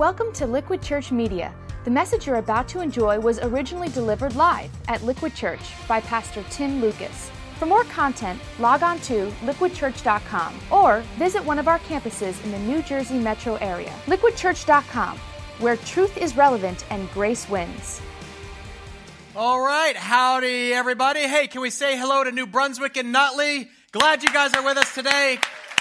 Welcome to Liquid Church Media. The message you're about to enjoy was originally delivered live at Liquid Church by Pastor Tim Lucas. For more content, log on to liquidchurch.com or visit one of our campuses in the New Jersey metro area. Liquidchurch.com, where truth is relevant and grace wins. All right, howdy everybody. Hey, can we say hello to New Brunswick and Nutley? Glad you guys are with us today,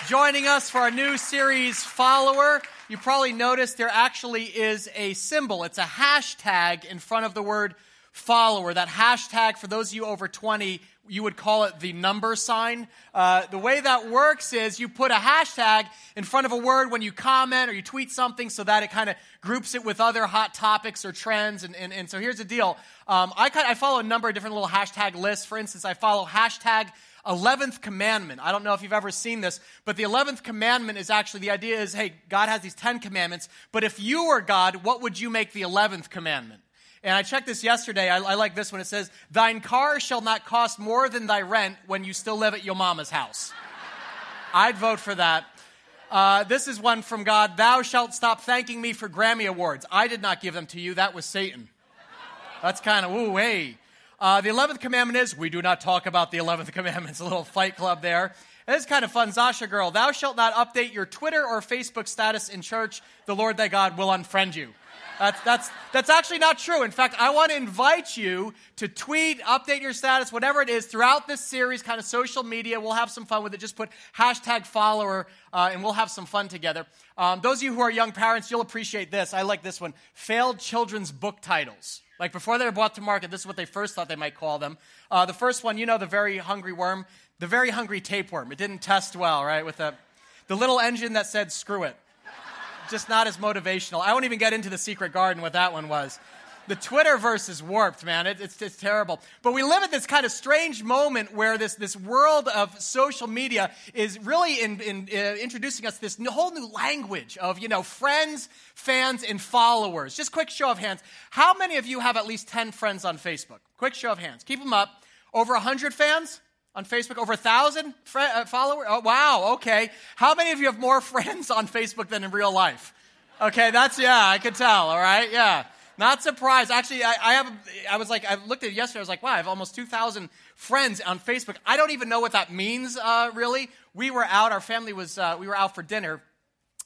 joining us for our new series, Follower. You probably noticed there actually is a symbol. It's a hashtag in front of the word follower. That hashtag, for those of you over 20, you would call it the number sign. Uh, the way that works is you put a hashtag in front of a word when you comment or you tweet something so that it kind of groups it with other hot topics or trends. And, and, and so here's the deal um, I, I follow a number of different little hashtag lists. For instance, I follow hashtag 11th commandment. I don't know if you've ever seen this, but the 11th commandment is actually the idea is hey, God has these 10 commandments, but if you were God, what would you make the 11th commandment? And I checked this yesterday. I, I, like this one. It says, Thine car shall not cost more than thy rent when you still live at your mama's house. I'd vote for that. Uh, this is one from God. Thou shalt stop thanking me for Grammy Awards. I did not give them to you. That was Satan. That's kind of, ooh, hey. Uh, the 11th commandment is we do not talk about the 11th commandment. It's a little fight club there. It's kind of fun. Zasha girl, thou shalt not update your Twitter or Facebook status in church. The Lord thy God will unfriend you. That's, that's, that's actually not true. In fact, I want to invite you to tweet, update your status, whatever it is, throughout this series, kind of social media. We'll have some fun with it. Just put hashtag follower, uh, and we'll have some fun together. Um, those of you who are young parents, you'll appreciate this. I like this one failed children's book titles. Like before they were brought to market, this is what they first thought they might call them. Uh, the first one, you know, the very hungry worm, the very hungry tapeworm. It didn't test well, right? With the, the little engine that said, screw it. Just not as motivational. I won't even get into the secret garden, what that one was the Twitterverse is warped, man. It, it's, it's terrible. But we live at this kind of strange moment where this, this world of social media is really in, in, uh, introducing us this whole new language of, you know, friends, fans, and followers. Just quick show of hands. How many of you have at least 10 friends on Facebook? Quick show of hands. Keep them up. Over 100 fans? on Facebook? Over a thousand fr- uh, followers? Oh, wow, okay. How many of you have more friends on Facebook than in real life? Okay, that's, yeah, I could tell, all right? Yeah. Not surprised. Actually, I, I, have. I was like, I looked at it yesterday. I was like, wow, I have almost 2,000 friends on Facebook. I don't even know what that means, uh, really. We were out. Our family was. Uh, we were out for dinner.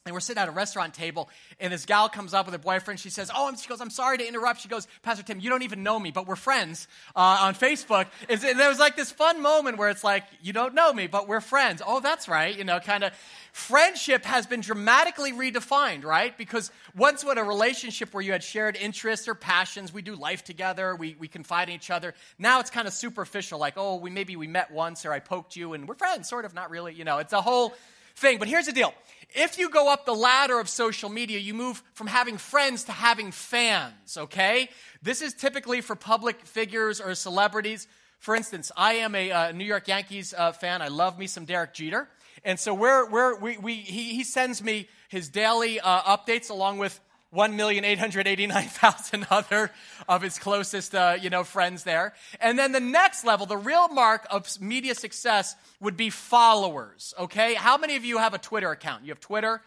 And we're sitting at a restaurant table, and this gal comes up with her boyfriend. She says, "Oh," she goes, "I'm sorry to interrupt." She goes, "Pastor Tim, you don't even know me, but we're friends uh, on Facebook." And there was like this fun moment where it's like, "You don't know me, but we're friends." Oh, that's right, you know, kind of. Friendship has been dramatically redefined, right? Because once with a relationship where you had shared interests or passions, we do life together, we, we confide in each other. Now it's kind of superficial, like, oh, we maybe we met once or I poked you and we're friends, sort of, not really. You know, it's a whole thing. But here's the deal if you go up the ladder of social media, you move from having friends to having fans, okay? This is typically for public figures or celebrities. For instance, I am a uh, New York Yankees uh, fan. I love me some Derek Jeter. And so we're, we're, we, we, he, he sends me his daily uh, updates along with 1,889,000 other of his closest, uh, you know, friends there. And then the next level, the real mark of media success would be followers, okay? How many of you have a Twitter account? You have Twitter?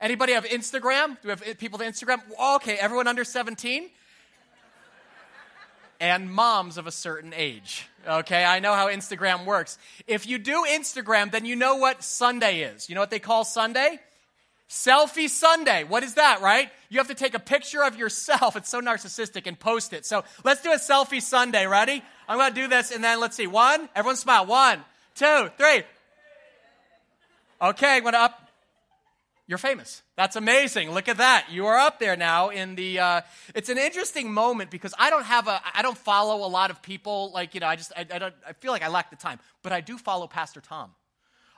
Anybody have Instagram? Do we have people with Instagram? Okay, everyone under 17? and moms of a certain age. Okay, I know how Instagram works. If you do Instagram, then you know what Sunday is. You know what they call Sunday? Selfie Sunday. What is that, right? You have to take a picture of yourself. It's so narcissistic and post it. So let's do a selfie Sunday. Ready? I'm going to do this and then let's see. One, everyone smile. One, two, three. Okay, I'm going to up. You're famous. That's amazing. Look at that. You are up there now in the. Uh, it's an interesting moment because I don't have a. I don't follow a lot of people. Like you know, I just I, I don't. I feel like I lack the time, but I do follow Pastor Tom.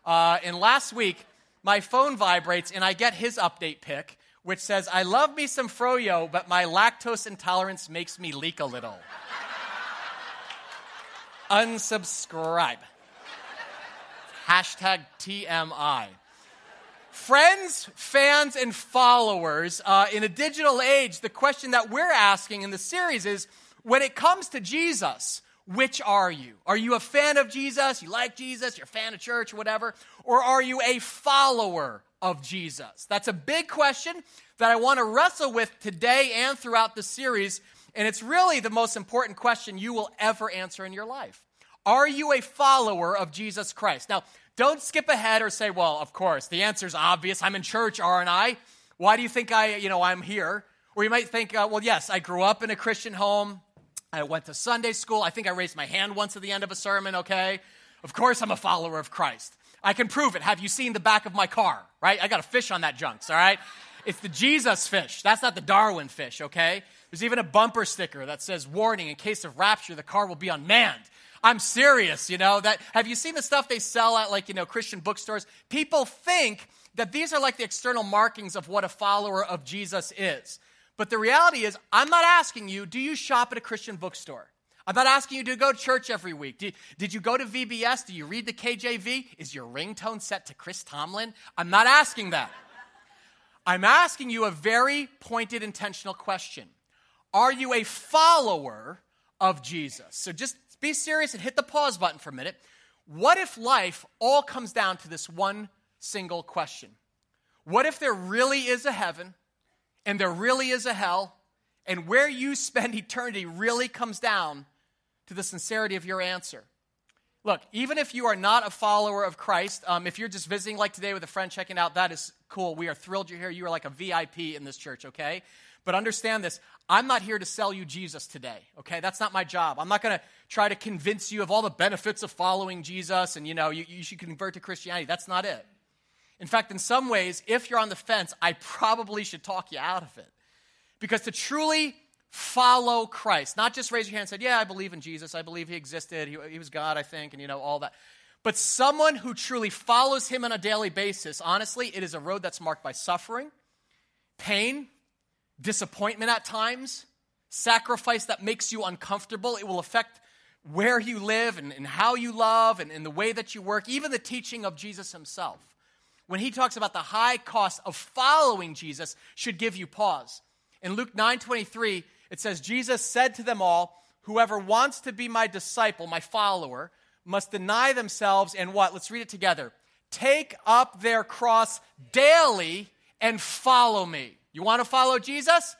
Uh, and last week my phone vibrates and I get his update pic, which says, I love me some froyo, but my lactose intolerance makes me leak a little. Unsubscribe. Hashtag TMI. Friends, fans, and followers, uh, in a digital age, the question that we're asking in the series is when it comes to Jesus, Which are you? Are you a fan of Jesus? You like Jesus? You're a fan of church, whatever? Or are you a follower of Jesus? That's a big question that I want to wrestle with today and throughout the series. And it's really the most important question you will ever answer in your life. Are you a follower of Jesus Christ? Now, don't skip ahead or say, well, of course, the answer's obvious. I'm in church, aren't I? Why do you think I, you know, I'm here? Or you might think, uh, well, yes, I grew up in a Christian home. I went to Sunday school. I think I raised my hand once at the end of a sermon, okay? Of course, I'm a follower of Christ. I can prove it. Have you seen the back of my car, right? I got a fish on that junks, all right? It's the Jesus fish. That's not the Darwin fish, okay? There's even a bumper sticker that says, warning, in case of rapture, the car will be unmanned. I'm serious, you know. That have you seen the stuff they sell at like, you know, Christian bookstores? People think that these are like the external markings of what a follower of Jesus is. But the reality is, I'm not asking you, do you shop at a Christian bookstore? I'm not asking you to go to church every week. Did, did you go to VBS? Do you read the KJV? Is your ringtone set to Chris Tomlin? I'm not asking that. I'm asking you a very pointed, intentional question. Are you a follower of Jesus? So just be serious and hit the pause button for a minute. What if life all comes down to this one single question? What if there really is a heaven and there really is a hell, and where you spend eternity really comes down to the sincerity of your answer? Look, even if you are not a follower of Christ, um, if you're just visiting like today with a friend checking out, that is cool. We are thrilled you're here. You are like a VIP in this church, okay? But understand this I'm not here to sell you Jesus today, okay? That's not my job. I'm not going to try to convince you of all the benefits of following Jesus and, you know, you, you should convert to Christianity. That's not it. In fact, in some ways, if you're on the fence, I probably should talk you out of it. Because to truly follow Christ, not just raise your hand and say, Yeah, I believe in Jesus, I believe he existed, he, he was God, I think, and you know, all that. But someone who truly follows him on a daily basis, honestly, it is a road that's marked by suffering, pain, disappointment at times, sacrifice that makes you uncomfortable. It will affect where you live and, and how you love and, and the way that you work, even the teaching of Jesus himself. When he talks about the high cost of following Jesus, should give you pause. In Luke 9:23, it says, Jesus said to them all, Whoever wants to be my disciple, my follower, must deny themselves and what? Let's read it together. Take up their cross daily and follow me. You want to follow Jesus?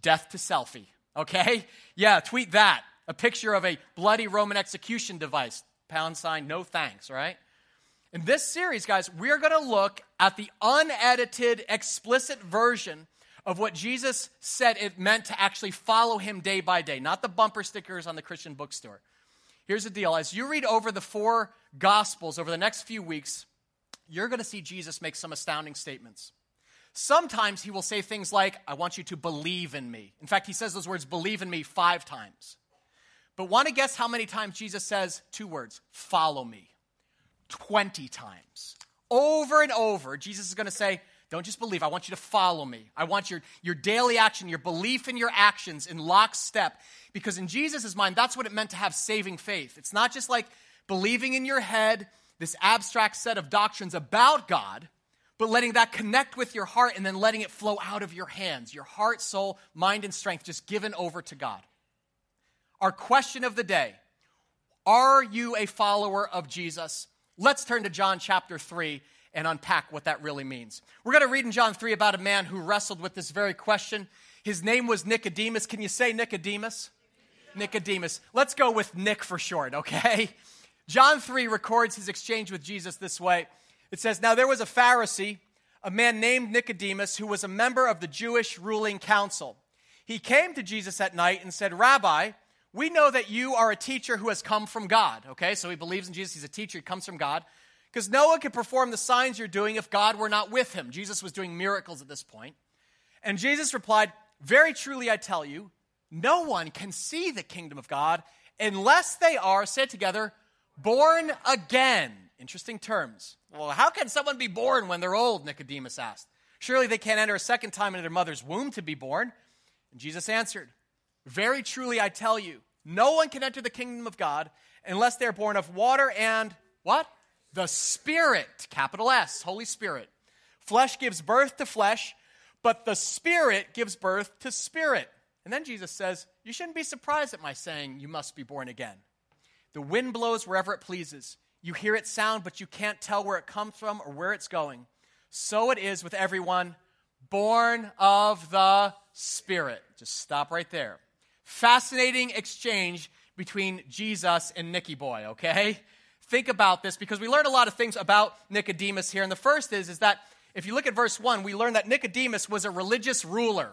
Death to selfie, okay? Yeah, tweet that. A picture of a bloody Roman execution device. Pound sign, no thanks, right? In this series, guys, we're going to look at the unedited, explicit version of what Jesus said it meant to actually follow him day by day, not the bumper stickers on the Christian bookstore. Here's the deal as you read over the four Gospels over the next few weeks, you're going to see Jesus make some astounding statements. Sometimes he will say things like, I want you to believe in me. In fact, he says those words, believe in me, five times. But want to guess how many times Jesus says two words, follow me? 20 times. Over and over, Jesus is going to say, don't just believe, I want you to follow me. I want your, your daily action, your belief in your actions in lockstep. Because in Jesus' mind, that's what it meant to have saving faith. It's not just like believing in your head this abstract set of doctrines about God but letting that connect with your heart and then letting it flow out of your hands, your heart, soul, mind, and strength, just given over to God. Our question of the day Are you a follower of Jesus? Let's turn to John chapter 3 and unpack what that really means. We're going to read in John 3 about a man who wrestled with this very question. His name was Nicodemus. Can you say Nicodemus? Nicodemus. Let's go with Nick for short, okay? John 3 records his exchange with Jesus this way. It says, Now there was a Pharisee, a man named Nicodemus, who was a member of the Jewish ruling council. He came to Jesus at night and said, Rabbi, we know that you are a teacher who has come from God. Okay, so he believes in Jesus. He's a teacher, he comes from God. Because no one could perform the signs you're doing if God were not with him. Jesus was doing miracles at this point. And Jesus replied, Very truly I tell you, no one can see the kingdom of God unless they are, said together, born again. Interesting terms. Well, how can someone be born when they're old? Nicodemus asked. Surely they can't enter a second time into their mother's womb to be born. And Jesus answered, Very truly I tell you, no one can enter the kingdom of God unless they're born of water and what? The Spirit, capital S, Holy Spirit. Flesh gives birth to flesh, but the Spirit gives birth to spirit. And then Jesus says, You shouldn't be surprised at my saying you must be born again. The wind blows wherever it pleases. You hear its sound, but you can't tell where it comes from or where it's going. So it is with everyone born of the Spirit. Just stop right there. Fascinating exchange between Jesus and Nicky Boy, okay? Think about this because we learn a lot of things about Nicodemus here. And the first is, is that if you look at verse 1, we learn that Nicodemus was a religious ruler.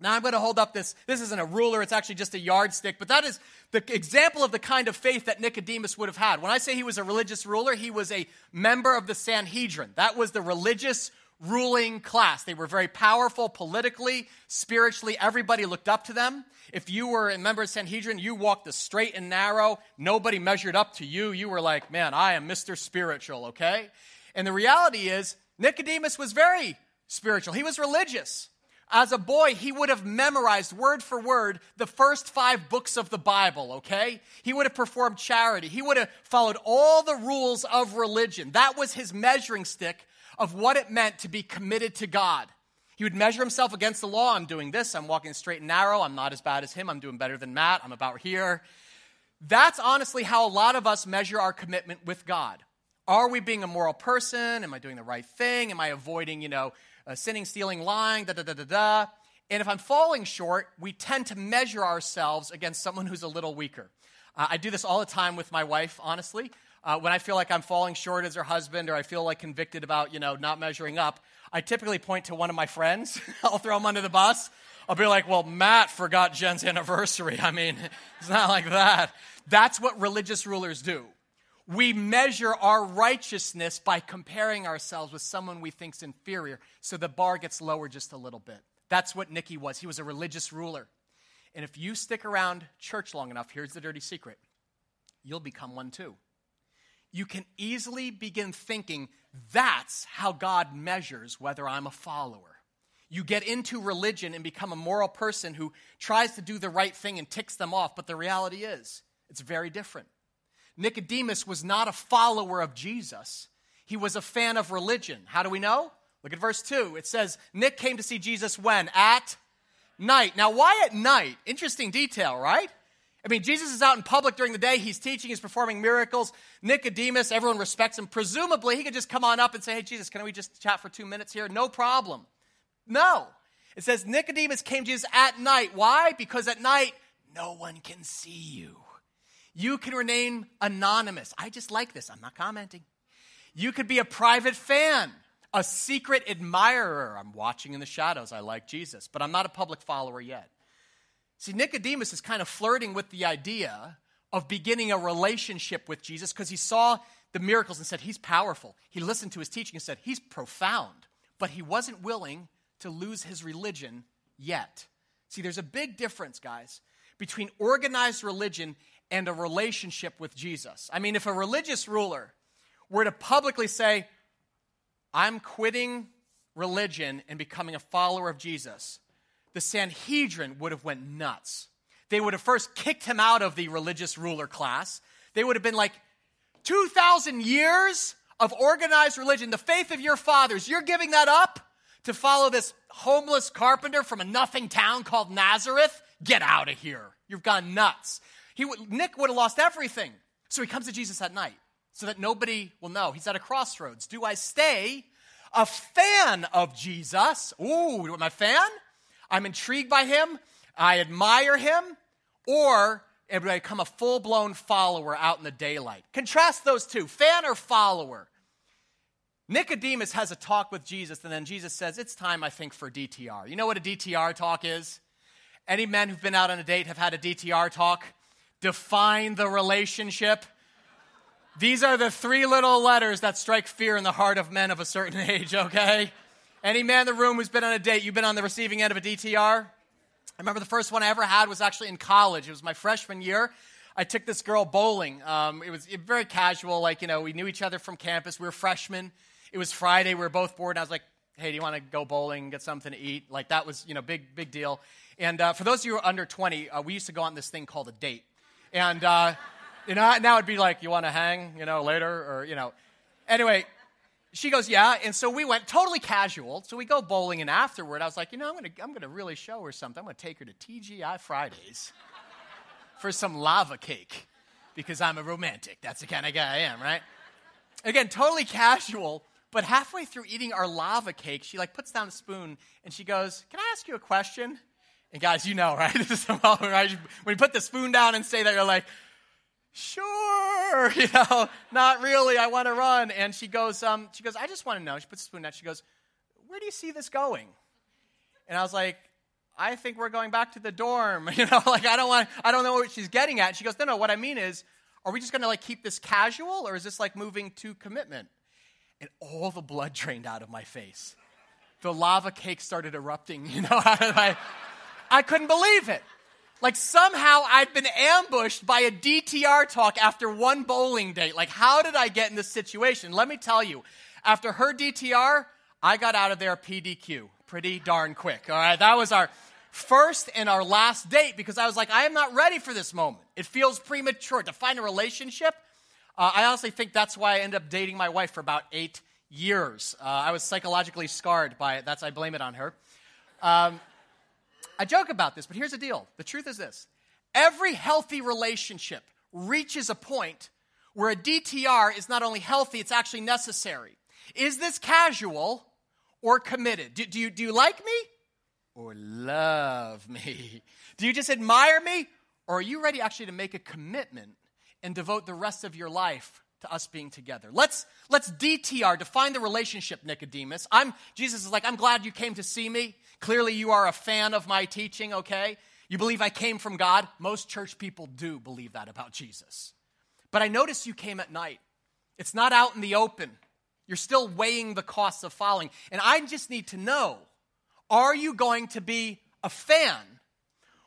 Now I'm going to hold up this. This isn't a ruler, it's actually just a yardstick, but that is the example of the kind of faith that Nicodemus would have had. When I say he was a religious ruler, he was a member of the Sanhedrin. That was the religious ruling class. They were very powerful politically, spiritually. Everybody looked up to them. If you were a member of Sanhedrin, you walked the straight and narrow. Nobody measured up to you. You were like, man, I am Mr. Spiritual, okay? And the reality is, Nicodemus was very spiritual. He was religious. As a boy, he would have memorized word for word the first five books of the Bible, okay? He would have performed charity. He would have followed all the rules of religion. That was his measuring stick of what it meant to be committed to God. He would measure himself against the law. I'm doing this. I'm walking straight and narrow. I'm not as bad as him. I'm doing better than Matt. I'm about here. That's honestly how a lot of us measure our commitment with God. Are we being a moral person? Am I doing the right thing? Am I avoiding, you know, uh, sinning, stealing, lying, da da da da da. And if I'm falling short, we tend to measure ourselves against someone who's a little weaker. Uh, I do this all the time with my wife, honestly. Uh, when I feel like I'm falling short as her husband or I feel like convicted about, you know, not measuring up, I typically point to one of my friends. I'll throw him under the bus. I'll be like, well, Matt forgot Jen's anniversary. I mean, it's not like that. That's what religious rulers do we measure our righteousness by comparing ourselves with someone we think's inferior, so the bar gets lower just a little bit. That's what Nicky was. He was a religious ruler. And if you stick around church long enough, here's the dirty secret you'll become one too. You can easily begin thinking that's how God measures whether I'm a follower. You get into religion and become a moral person who tries to do the right thing and ticks them off, but the reality is, it's very different. Nicodemus was not a follower of Jesus, he was a fan of religion. How do we know? Look at verse 2. It says, Nick came to see Jesus when? At night. Now, why at night? Interesting detail, right? I mean, Jesus is out in public during the day. He's teaching, he's performing miracles. Nicodemus, everyone respects him. Presumably, he could just come on up and say, Hey, Jesus, can we just chat for two minutes here? No problem. No. It says Nicodemus came to Jesus at night. Why? Because at night, no one can see you. You can remain anonymous. I just like this. I'm not commenting. You could be a private fan, a secret admirer. I'm watching in the shadows. I like Jesus, but I'm not a public follower yet. See, Nicodemus is kind of flirting with the idea of beginning a relationship with Jesus because he saw the miracles and said, He's powerful. He listened to his teaching and said, He's profound. But he wasn't willing to lose his religion yet. See, there's a big difference, guys, between organized religion and a relationship with Jesus. I mean, if a religious ruler were to publicly say, I'm quitting religion and becoming a follower of Jesus, the Sanhedrin would have went nuts. They would have first kicked him out of the religious ruler class. They would have been like, 2,000 years of organized religion, the faith of your fathers, you're giving that up to follow this homeless carpenter from a nothing town called Nazareth? Get out of here. You've gone nuts. He would, Nick would have lost everything. So he comes to Jesus at night so that nobody will know. He's at a crossroads. Do I stay a fan of Jesus? Ooh, am I fan? I'm intrigued by him. I admire him. Or I become a full blown follower out in the daylight? Contrast those two fan or follower. Nicodemus has a talk with Jesus, and then Jesus says, It's time, I think, for DTR. You know what a DTR talk is? Any men who've been out on a date have had a DTR talk? define the relationship. These are the three little letters that strike fear in the heart of men of a certain age, okay? Any man in the room who's been on a date, you've been on the receiving end of a DTR? I remember the first one I ever had was actually in college. It was my freshman year. I took this girl bowling. Um, it was very casual, like, you know, we knew each other from campus. We were freshmen. It was Friday. We were both bored. And I was like, hey, do you want to go bowling, get something to eat? Like, that was, you know, big, big deal. And uh, for those of you who are under 20, uh, we used to go on this thing called a date. And, uh, you know, now it'd be like, you want to hang, you know, later? Or, you know. Anyway, she goes, yeah. And so we went totally casual. So we go bowling, and afterward, I was like, you know, I'm to I'm gonna really show her something. I'm to take her to TGI Fridays for some lava cake. because I'm a romantic. That's the kind of guy I am, right? Again, totally casual, but halfway through eating our lava cake, she like puts down the spoon and she goes, Can I ask you a question? And guys, you know, right? This is the moment, right? When you put the spoon down and say that, you're like, sure, you know, not really. I want to run. And she goes, um, she goes, I just want to know. She puts the spoon down. She goes, where do you see this going? And I was like, I think we're going back to the dorm. You know, like I don't want, I don't know what she's getting at. She goes, no, no. What I mean is, are we just going to like keep this casual, or is this like moving to commitment? And all the blood drained out of my face. The lava cake started erupting. You know, I, I couldn't believe it. Like somehow I've been ambushed by a DTR talk after one bowling date. Like, how did I get in this situation? Let me tell you, after her DTR, I got out of there PDQ pretty darn quick. All right, that was our first and our last date because I was like, I am not ready for this moment. It feels premature to find a relationship. Uh, I honestly think that's why I ended up dating my wife for about eight years. Uh, I was psychologically scarred by it. That's I blame it on her. Um, I joke about this, but here's the deal the truth is this every healthy relationship reaches a point where a DTR is not only healthy, it's actually necessary. Is this casual or committed? Do, do, you, do you like me or love me? Do you just admire me or are you ready actually to make a commitment and devote the rest of your life to us being together. Let's let's DTR define the relationship, Nicodemus. I'm Jesus is like, I'm glad you came to see me. Clearly you are a fan of my teaching, okay? You believe I came from God. Most church people do believe that about Jesus. But I notice you came at night. It's not out in the open. You're still weighing the costs of following. And I just need to know are you going to be a fan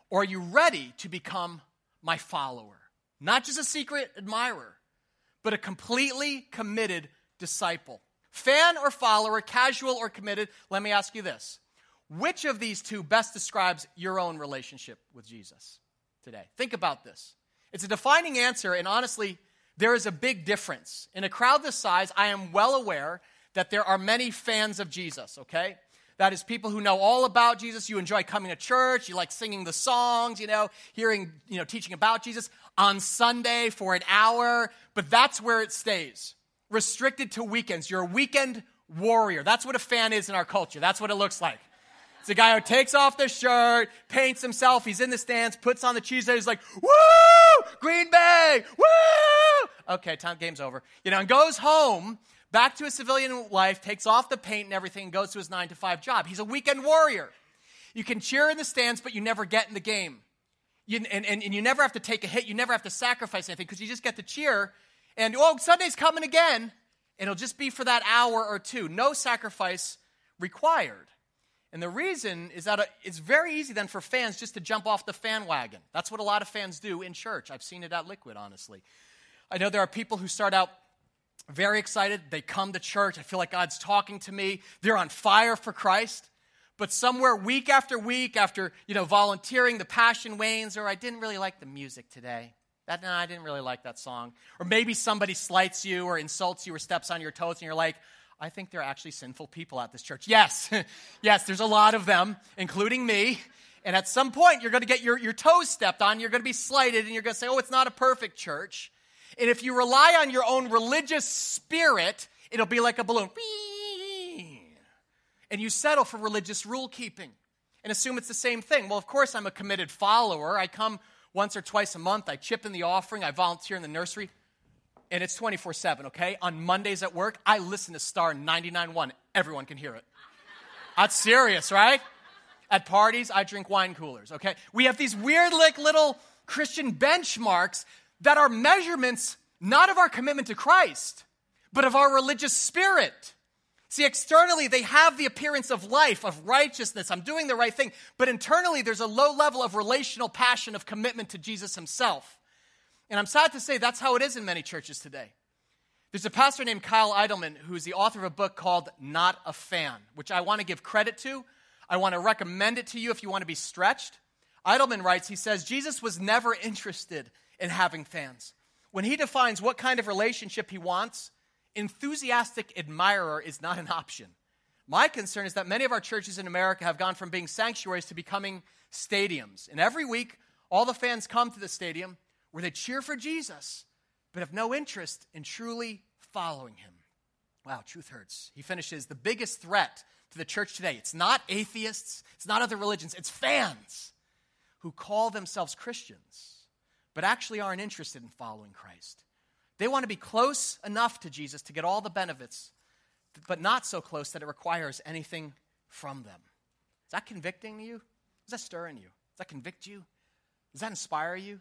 or are you ready to become my follower? Not just a secret admirer, but a completely committed disciple. Fan or follower, casual or committed, let me ask you this. Which of these two best describes your own relationship with Jesus today? Think about this. It's a defining answer, and honestly, there is a big difference. In a crowd this size, I am well aware that there are many fans of Jesus, okay? That is people who know all about Jesus. You enjoy coming to church. You like singing the songs, you know, hearing, you know, teaching about Jesus on Sunday for an hour. But that's where it stays. Restricted to weekends. You're a weekend warrior. That's what a fan is in our culture. That's what it looks like. It's a guy who takes off the shirt, paints himself, he's in the stands, puts on the cheese, he's like, woo! Green Bay! Woo! Okay, time game's over. You know, and goes home back to his civilian life, takes off the paint and everything, and goes to his nine to five job. He's a weekend warrior. You can cheer in the stands, but you never get in the game. You, and, and, and you never have to take a hit, you never have to sacrifice anything because you just get to cheer. And, oh, Sunday's coming again. And it'll just be for that hour or two. No sacrifice required. And the reason is that uh, it's very easy then for fans just to jump off the fan wagon. That's what a lot of fans do in church. I've seen it at Liquid, honestly. I know there are people who start out very excited. They come to church. I feel like God's talking to me. They're on fire for Christ. But somewhere week after week, after you know volunteering, the passion wanes, or I didn't really like the music today. That no, I didn't really like that song. Or maybe somebody slights you or insults you or steps on your toes, and you're like, I think there are actually sinful people at this church. Yes, yes, there's a lot of them, including me. And at some point, you're going to get your, your toes stepped on, you're going to be slighted, and you're going to say, oh, it's not a perfect church. And if you rely on your own religious spirit, it'll be like a balloon. And you settle for religious rule keeping and assume it's the same thing. Well, of course, I'm a committed follower. I come once or twice a month, I chip in the offering, I volunteer in the nursery, and it's 24 7, okay? On Mondays at work, I listen to Star 99.1. Everyone can hear it. That's serious, right? At parties, I drink wine coolers, okay? We have these weird, like, little Christian benchmarks that are measurements not of our commitment to Christ, but of our religious spirit. See, externally, they have the appearance of life, of righteousness. I'm doing the right thing. But internally, there's a low level of relational passion, of commitment to Jesus himself. And I'm sad to say that's how it is in many churches today. There's a pastor named Kyle Idleman who's the author of a book called Not a Fan, which I want to give credit to. I want to recommend it to you if you want to be stretched. Idleman writes, he says, Jesus was never interested in having fans. When he defines what kind of relationship he wants, enthusiastic admirer is not an option. My concern is that many of our churches in America have gone from being sanctuaries to becoming stadiums. And every week, all the fans come to the stadium where they cheer for Jesus, but have no interest in truly following him. Wow, truth hurts. He finishes the biggest threat to the church today. It's not atheists, it's not other religions, it's fans who call themselves Christians, but actually aren't interested in following Christ. They want to be close enough to Jesus to get all the benefits, but not so close that it requires anything from them. Is that convicting you? Is that stirring you? Does that convict you? Does that inspire you?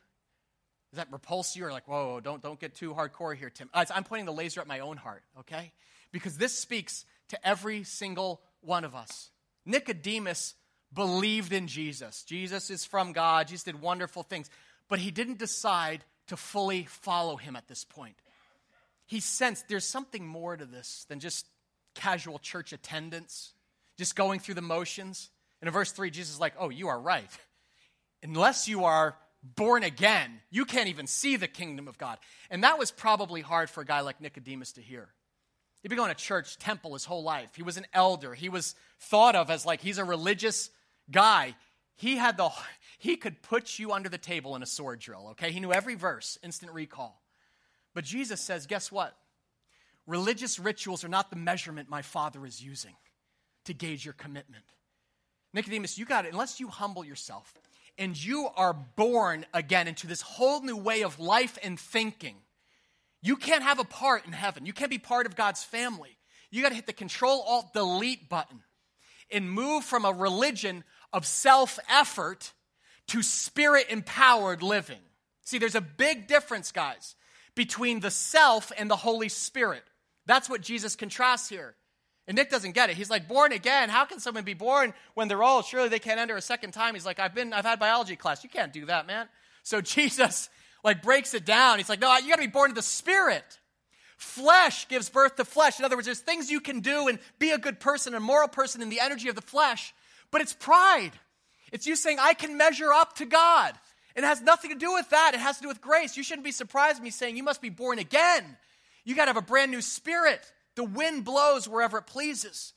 Does that repulse you? Or like, whoa, don't, don't get too hardcore here, Tim. I'm pointing the laser at my own heart, okay? Because this speaks to every single one of us. Nicodemus believed in Jesus. Jesus is from God. Jesus did wonderful things. But he didn't decide to fully follow him at this point. He sensed there's something more to this than just casual church attendance, just going through the motions. And in verse 3, Jesus is like, Oh, you are right. Unless you are born again, you can't even see the kingdom of God. And that was probably hard for a guy like Nicodemus to hear. He'd been going to church, temple his whole life. He was an elder. He was thought of as like he's a religious guy. He had the he could put you under the table in a sword drill, okay? He knew every verse, instant recall. But Jesus says, guess what? Religious rituals are not the measurement my Father is using to gauge your commitment. Nicodemus, you got it. Unless you humble yourself and you are born again into this whole new way of life and thinking, you can't have a part in heaven. You can't be part of God's family. You got to hit the control alt delete button and move from a religion of self effort to spirit empowered living. See, there's a big difference, guys, between the self and the Holy Spirit. That's what Jesus contrasts here. And Nick doesn't get it. He's like, born again. How can someone be born when they're old? Surely they can't enter a second time. He's like, I've been, I've had biology class. You can't do that, man. So Jesus like breaks it down. He's like, no, you got to be born of the Spirit. Flesh gives birth to flesh. In other words, there's things you can do and be a good person, a moral person in the energy of the flesh, but it's pride. It's you saying, I can measure up to God. It has nothing to do with that. It has to do with grace. You shouldn't be surprised me saying you must be born again. You got to have a brand new spirit. The wind blows wherever it pleases.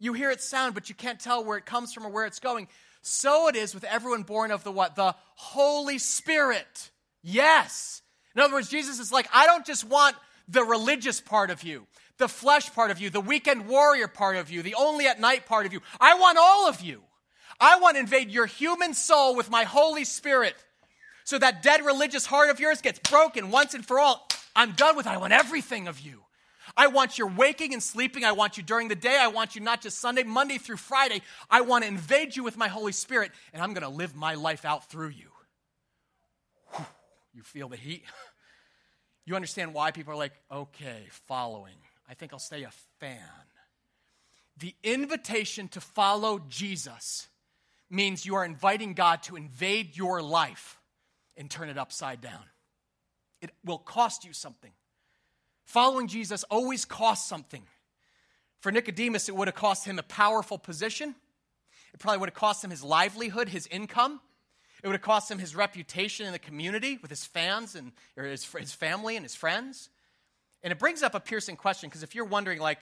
You hear it sound, but you can't tell where it comes from or where it's going. So it is with everyone born of the what? The Holy Spirit. Yes. In other words, Jesus is like, I don't just want the religious part of you, the flesh part of you, the weekend warrior part of you, the only at night part of you. I want all of you. I want to invade your human soul with my Holy Spirit so that dead religious heart of yours gets broken once and for all. I'm done with it. I want everything of you. I want your waking and sleeping. I want you during the day. I want you not just Sunday, Monday through Friday. I want to invade you with my Holy Spirit, and I'm going to live my life out through you. You feel the heat? You understand why people are like, okay, following. I think I'll stay a fan. The invitation to follow Jesus means you are inviting God to invade your life and turn it upside down. It will cost you something. Following Jesus always costs something. For Nicodemus, it would have cost him a powerful position. It probably would have cost him his livelihood, his income. It would have cost him his reputation in the community with his fans and or his, his family and his friends. And it brings up a piercing question because if you're wondering, like,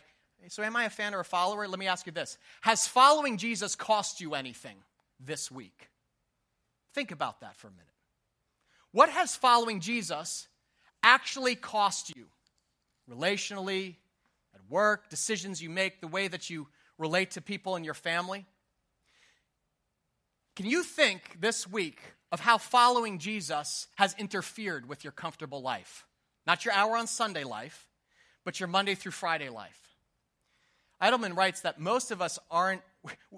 so am I a fan or a follower? Let me ask you this Has following Jesus cost you anything? this week? Think about that for a minute. What has following Jesus actually cost you? Relationally, at work, decisions you make, the way that you relate to people in your family? Can you think this week of how following Jesus has interfered with your comfortable life? Not your hour on Sunday life, but your Monday through Friday life. Idleman writes that most of us aren't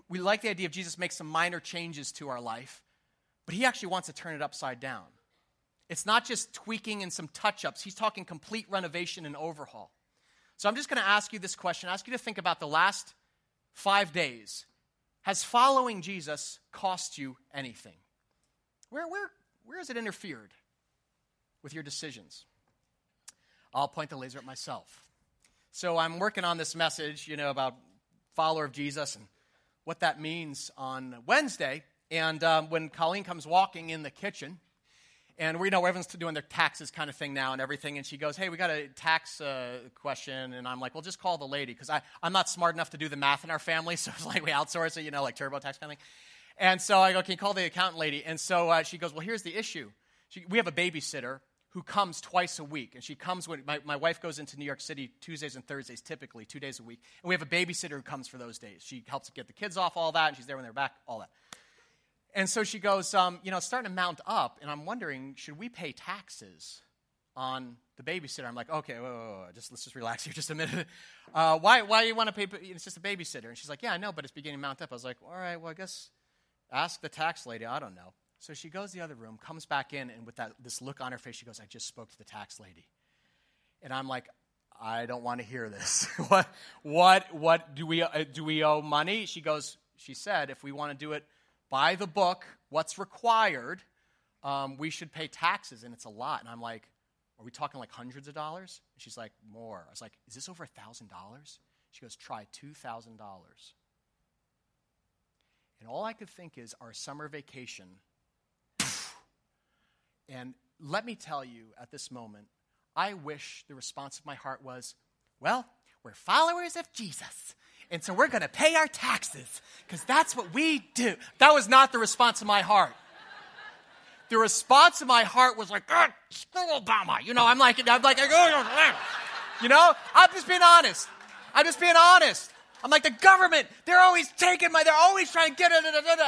we like the idea of Jesus makes some minor changes to our life, but he actually wants to turn it upside down. It's not just tweaking and some touch ups, he's talking complete renovation and overhaul. So I'm just going to ask you this question ask you to think about the last five days. Has following Jesus cost you anything? Where, where, where has it interfered with your decisions? I'll point the laser at myself. So I'm working on this message, you know, about follower of Jesus and what that means on Wednesday. And um, when Colleen comes walking in the kitchen, and we know everyone's doing their taxes kind of thing now and everything. And she goes, Hey, we got a tax uh, question. And I'm like, Well, just call the lady because I'm not smart enough to do the math in our family. So it's like we outsource it, you know, like TurboTax kind of thing. And so I go, Can you call the accountant lady? And so uh, she goes, Well, here's the issue. she, we have a babysitter who comes twice a week. And she comes when my, my wife goes into New York City Tuesdays and Thursdays, typically, two days a week. And we have a babysitter who comes for those days. She helps get the kids off, all that, and she's there when they're back, all that. And so she goes, um, You know, it's starting to mount up, and I'm wondering, should we pay taxes on the babysitter? I'm like, Okay, whoa, whoa, whoa, just, let's just relax here just a minute. Uh, why, why do you want to pay? It's just a babysitter. And she's like, Yeah, I know, but it's beginning to mount up. I was like, All right, well, I guess ask the tax lady. I don't know. So she goes the other room, comes back in, and with that, this look on her face, she goes, I just spoke to the tax lady. And I'm like, I don't want to hear this. what, what, what, do we, uh, do we owe money? She goes, she said, if we want to do it by the book, what's required, um, we should pay taxes, and it's a lot. And I'm like, are we talking like hundreds of dollars? And she's like, more. I was like, is this over a $1,000? She goes, try $2,000. And all I could think is our summer vacation and let me tell you at this moment, I wish the response of my heart was, well, we're followers of Jesus. And so we're going to pay our taxes because that's what we do. That was not the response of my heart. The response of my heart was like, screw Obama. You know, I'm like, I'm like, you know, I'm just being honest. I'm just being honest. I'm like, the government, they're always taking my, they're always trying to get it,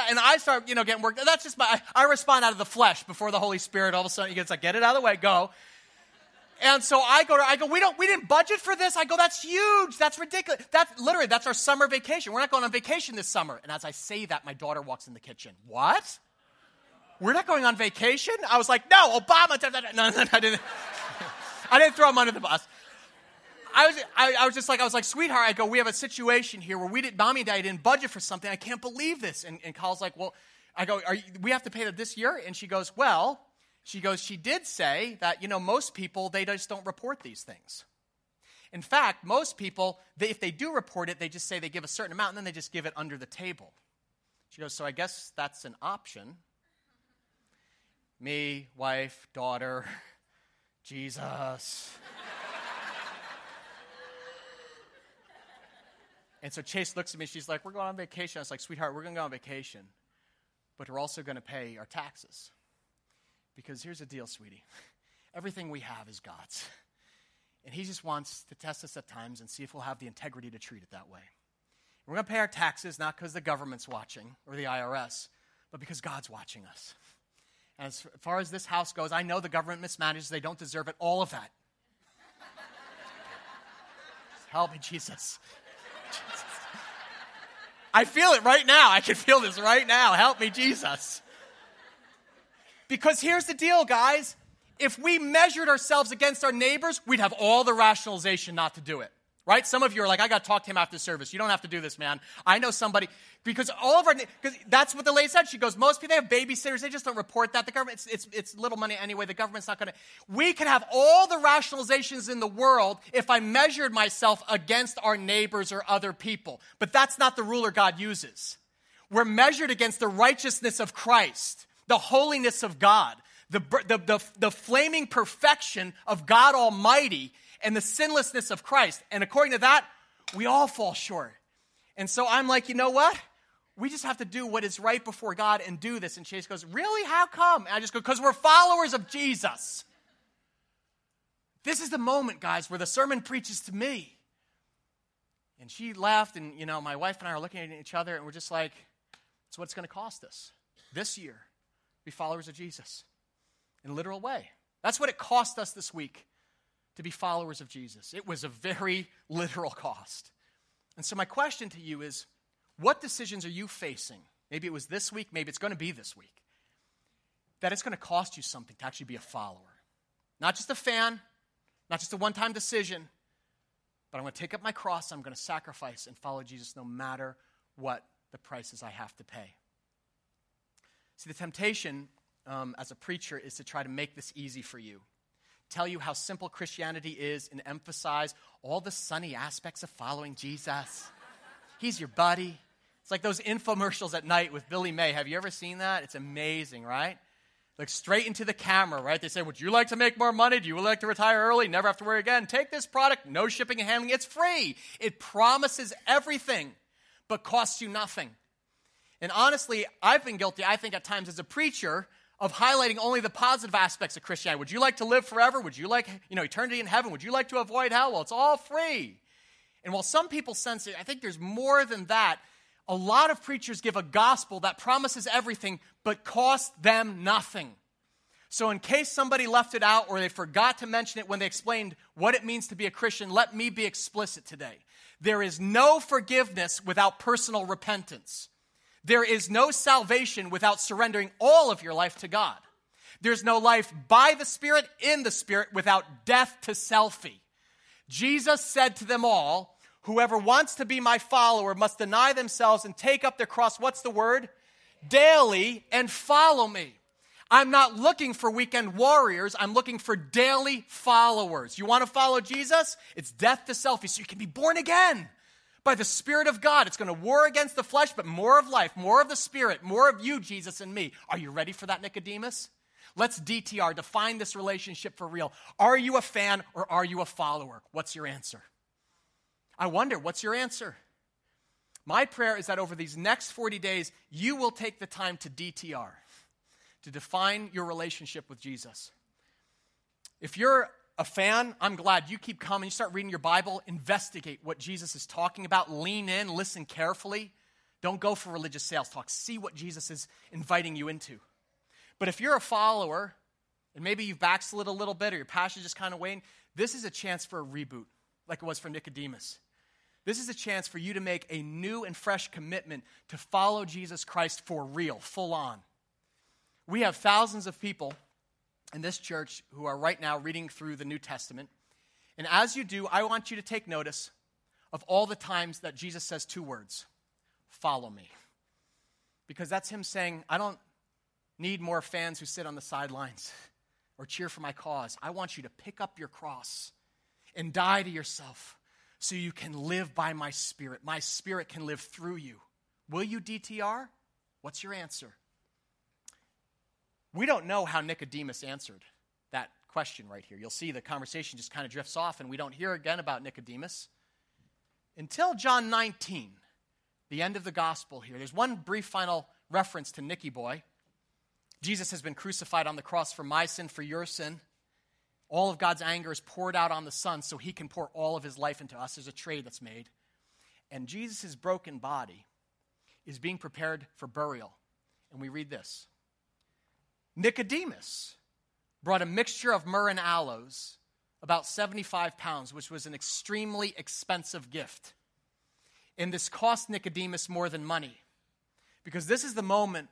and I start, you know, getting worked. That's just my, I, respond out of the flesh before the Holy Spirit. All of a sudden, he gets like, get it out of the way, go. And so I go, to, I go, we don't, we didn't budget for this. I go, that's huge. That's ridiculous. That's literally, that's our summer vacation. We're not going on vacation this summer. And as I say that, my daughter walks in the kitchen. What? We're not going on vacation? I was like, no, Obama. No, no, no, I didn't. I didn't throw him under the bus. I was, I, I, was just like, I was like, sweetheart, I go, we have a situation here where we didn't, mommy and daddy didn't budget for something. I can't believe this. And, and Kyle's like, well, I go, you, we have to pay that this year? And she goes, well, she goes, she did say that, you know, most people, they just don't report these things. In fact, most people, they, if they do report it, they just say they give a certain amount and then they just give it under the table. She goes, so I guess that's an option. Me, wife, daughter, Jesus. And so Chase looks at me, she's like, We're going on vacation. I was like, Sweetheart, we're going to go on vacation, but we're also going to pay our taxes. Because here's the deal, sweetie everything we have is God's. And He just wants to test us at times and see if we'll have the integrity to treat it that way. We're going to pay our taxes not because the government's watching or the IRS, but because God's watching us. As far as this house goes, I know the government mismanages, they don't deserve it, all of that. Help me, Jesus. I feel it right now. I can feel this right now. Help me, Jesus. Because here's the deal, guys. If we measured ourselves against our neighbors, we'd have all the rationalization not to do it right? Some of you are like, I got to talk to him after service. You don't have to do this, man. I know somebody because all of our because that's what the lady said. She goes, most people they have babysitters. They just don't report that. The government it's, it's, it's little money anyway. The government's not going to. We can have all the rationalizations in the world if I measured myself against our neighbors or other people. But that's not the ruler God uses. We're measured against the righteousness of Christ, the holiness of God. The, the, the, the flaming perfection of God Almighty and the sinlessness of Christ. And according to that, we all fall short. And so I'm like, you know what? We just have to do what is right before God and do this. And Chase goes, Really? How come? And I just go, Because we're followers of Jesus. This is the moment, guys, where the sermon preaches to me. And she left, and you know, my wife and I are looking at each other, and we're just like, it's what it's going to cost us this year be followers of Jesus in a literal way. That's what it cost us this week to be followers of Jesus. It was a very literal cost. And so, my question to you is what decisions are you facing? Maybe it was this week, maybe it's going to be this week. That it's going to cost you something to actually be a follower. Not just a fan, not just a one time decision, but I'm going to take up my cross, I'm going to sacrifice and follow Jesus no matter what the prices I have to pay. See, the temptation um, as a preacher is to try to make this easy for you tell you how simple Christianity is and emphasize all the sunny aspects of following Jesus. He's your buddy. It's like those infomercials at night with Billy Mays. Have you ever seen that? It's amazing, right? Like straight into the camera, right? They say, Would you like to make more money? Do you like to retire early? Never have to worry again. Take this product, no shipping and handling. It's free. It promises everything, but costs you nothing. And honestly, I've been guilty, I think, at times as a preacher of highlighting only the positive aspects of Christianity. Would you like to live forever? Would you like, you know, eternity in heaven? Would you like to avoid hell? Well, it's all free. And while some people sense it, I think there's more than that. A lot of preachers give a gospel that promises everything but costs them nothing. So, in case somebody left it out or they forgot to mention it when they explained what it means to be a Christian, let me be explicit today. There is no forgiveness without personal repentance. There is no salvation without surrendering all of your life to God. There's no life by the Spirit, in the Spirit, without death to selfie. Jesus said to them all, Whoever wants to be my follower must deny themselves and take up their cross. What's the word? Daily and follow me. I'm not looking for weekend warriors. I'm looking for daily followers. You want to follow Jesus? It's death to selfie so you can be born again by the Spirit of God. It's going to war against the flesh, but more of life, more of the Spirit, more of you, Jesus, and me. Are you ready for that, Nicodemus? Let's DTR, define this relationship for real. Are you a fan or are you a follower? What's your answer? I wonder, what's your answer? My prayer is that over these next 40 days, you will take the time to DTR, to define your relationship with Jesus. If you're a fan, I'm glad you keep coming. You start reading your Bible, investigate what Jesus is talking about, lean in, listen carefully. Don't go for religious sales talk. See what Jesus is inviting you into. But if you're a follower, and maybe you've backslid a little bit or your passion just kind of waning, this is a chance for a reboot, like it was for Nicodemus. This is a chance for you to make a new and fresh commitment to follow Jesus Christ for real, full on. We have thousands of people in this church who are right now reading through the New Testament. And as you do, I want you to take notice of all the times that Jesus says two words follow me. Because that's him saying, I don't need more fans who sit on the sidelines or cheer for my cause. I want you to pick up your cross and die to yourself so you can live by my spirit. My spirit can live through you. Will you DTR? What's your answer? We don't know how Nicodemus answered that question right here. You'll see the conversation just kind of drifts off, and we don't hear again about Nicodemus until John 19, the end of the gospel here. There's one brief final reference to Nicky Boy. Jesus has been crucified on the cross for my sin, for your sin. All of God's anger is poured out on the Son so he can pour all of his life into us. There's a trade that's made. And Jesus' broken body is being prepared for burial. And we read this Nicodemus brought a mixture of myrrh and aloes, about 75 pounds, which was an extremely expensive gift. And this cost Nicodemus more than money. Because this is the moment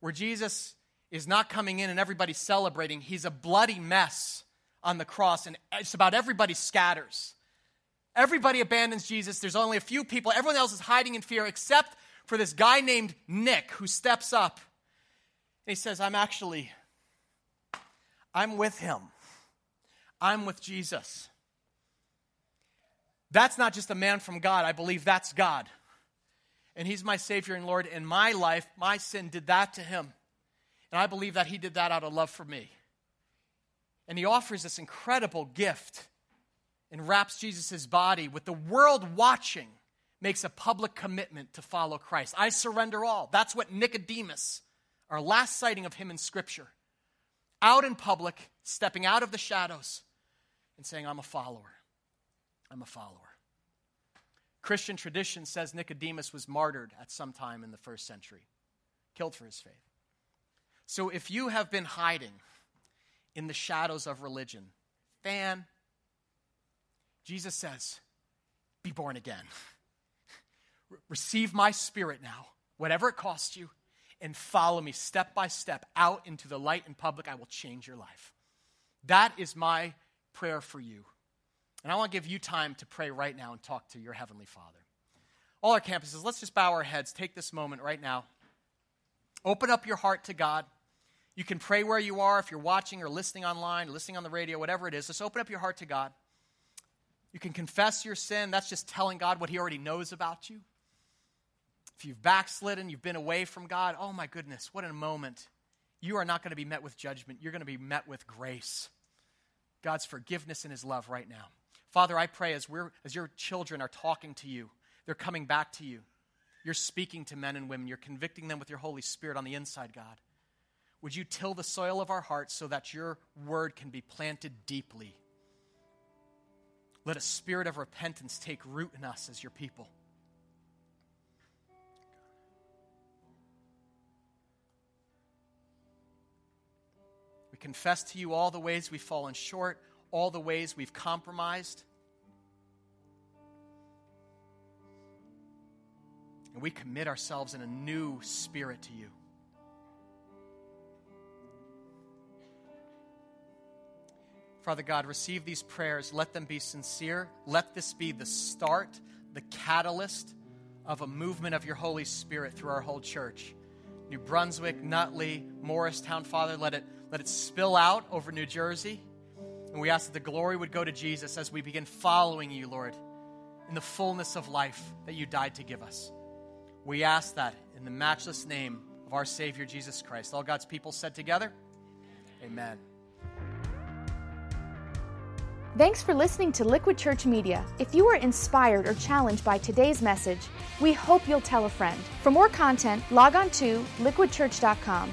where Jesus is not coming in and everybody's celebrating. He's a bloody mess on the cross, and it's about everybody scatters. Everybody abandons Jesus. There's only a few people. Everyone else is hiding in fear except for this guy named Nick who steps up he says, I'm actually, I'm with him. I'm with Jesus. That's not just a man from God. I believe that's God. And he's my Savior and Lord. In my life, my sin did that to him. And I believe that he did that out of love for me. And he offers this incredible gift and wraps Jesus' body with the world watching, makes a public commitment to follow Christ. I surrender all. That's what Nicodemus our last sighting of him in Scripture, out in public, stepping out of the shadows and saying, I'm a follower. I'm a follower. Christian tradition says Nicodemus was martyred at some time in the first century, killed for his faith. So if you have been hiding in the shadows of religion, fan, Jesus says, be born again. Receive my spirit now, whatever it costs you and follow me step by step out into the light in public, I will change your life. That is my prayer for you. And I want to give you time to pray right now and talk to your Heavenly Father. All our campuses, let's just bow our heads. Take this moment right now. Open up your heart to God. You can pray where you are if you're watching or listening online, listening on the radio, whatever it is. Just open up your heart to God. You can confess your sin. That's just telling God what He already knows about you. If you've backslidden, you've been away from God, oh my goodness, what a moment. You are not going to be met with judgment. You're going to be met with grace. God's forgiveness and his love right now. Father, I pray as, we're, as your children are talking to you, they're coming back to you. You're speaking to men and women. You're convicting them with your Holy Spirit on the inside, God. Would you till the soil of our hearts so that your word can be planted deeply? Let a spirit of repentance take root in us as your people. We confess to you all the ways we've fallen short, all the ways we've compromised. And we commit ourselves in a new spirit to you. Father God, receive these prayers. Let them be sincere. Let this be the start, the catalyst of a movement of your Holy Spirit through our whole church. New Brunswick, Nutley, Morristown, Father, let it, let it spill out over New Jersey. And we ask that the glory would go to Jesus as we begin following you, Lord, in the fullness of life that you died to give us. We ask that in the matchless name of our Savior, Jesus Christ. All God's people said together, Amen. Thanks for listening to Liquid Church Media. If you were inspired or challenged by today's message, we hope you'll tell a friend. For more content, log on to liquidchurch.com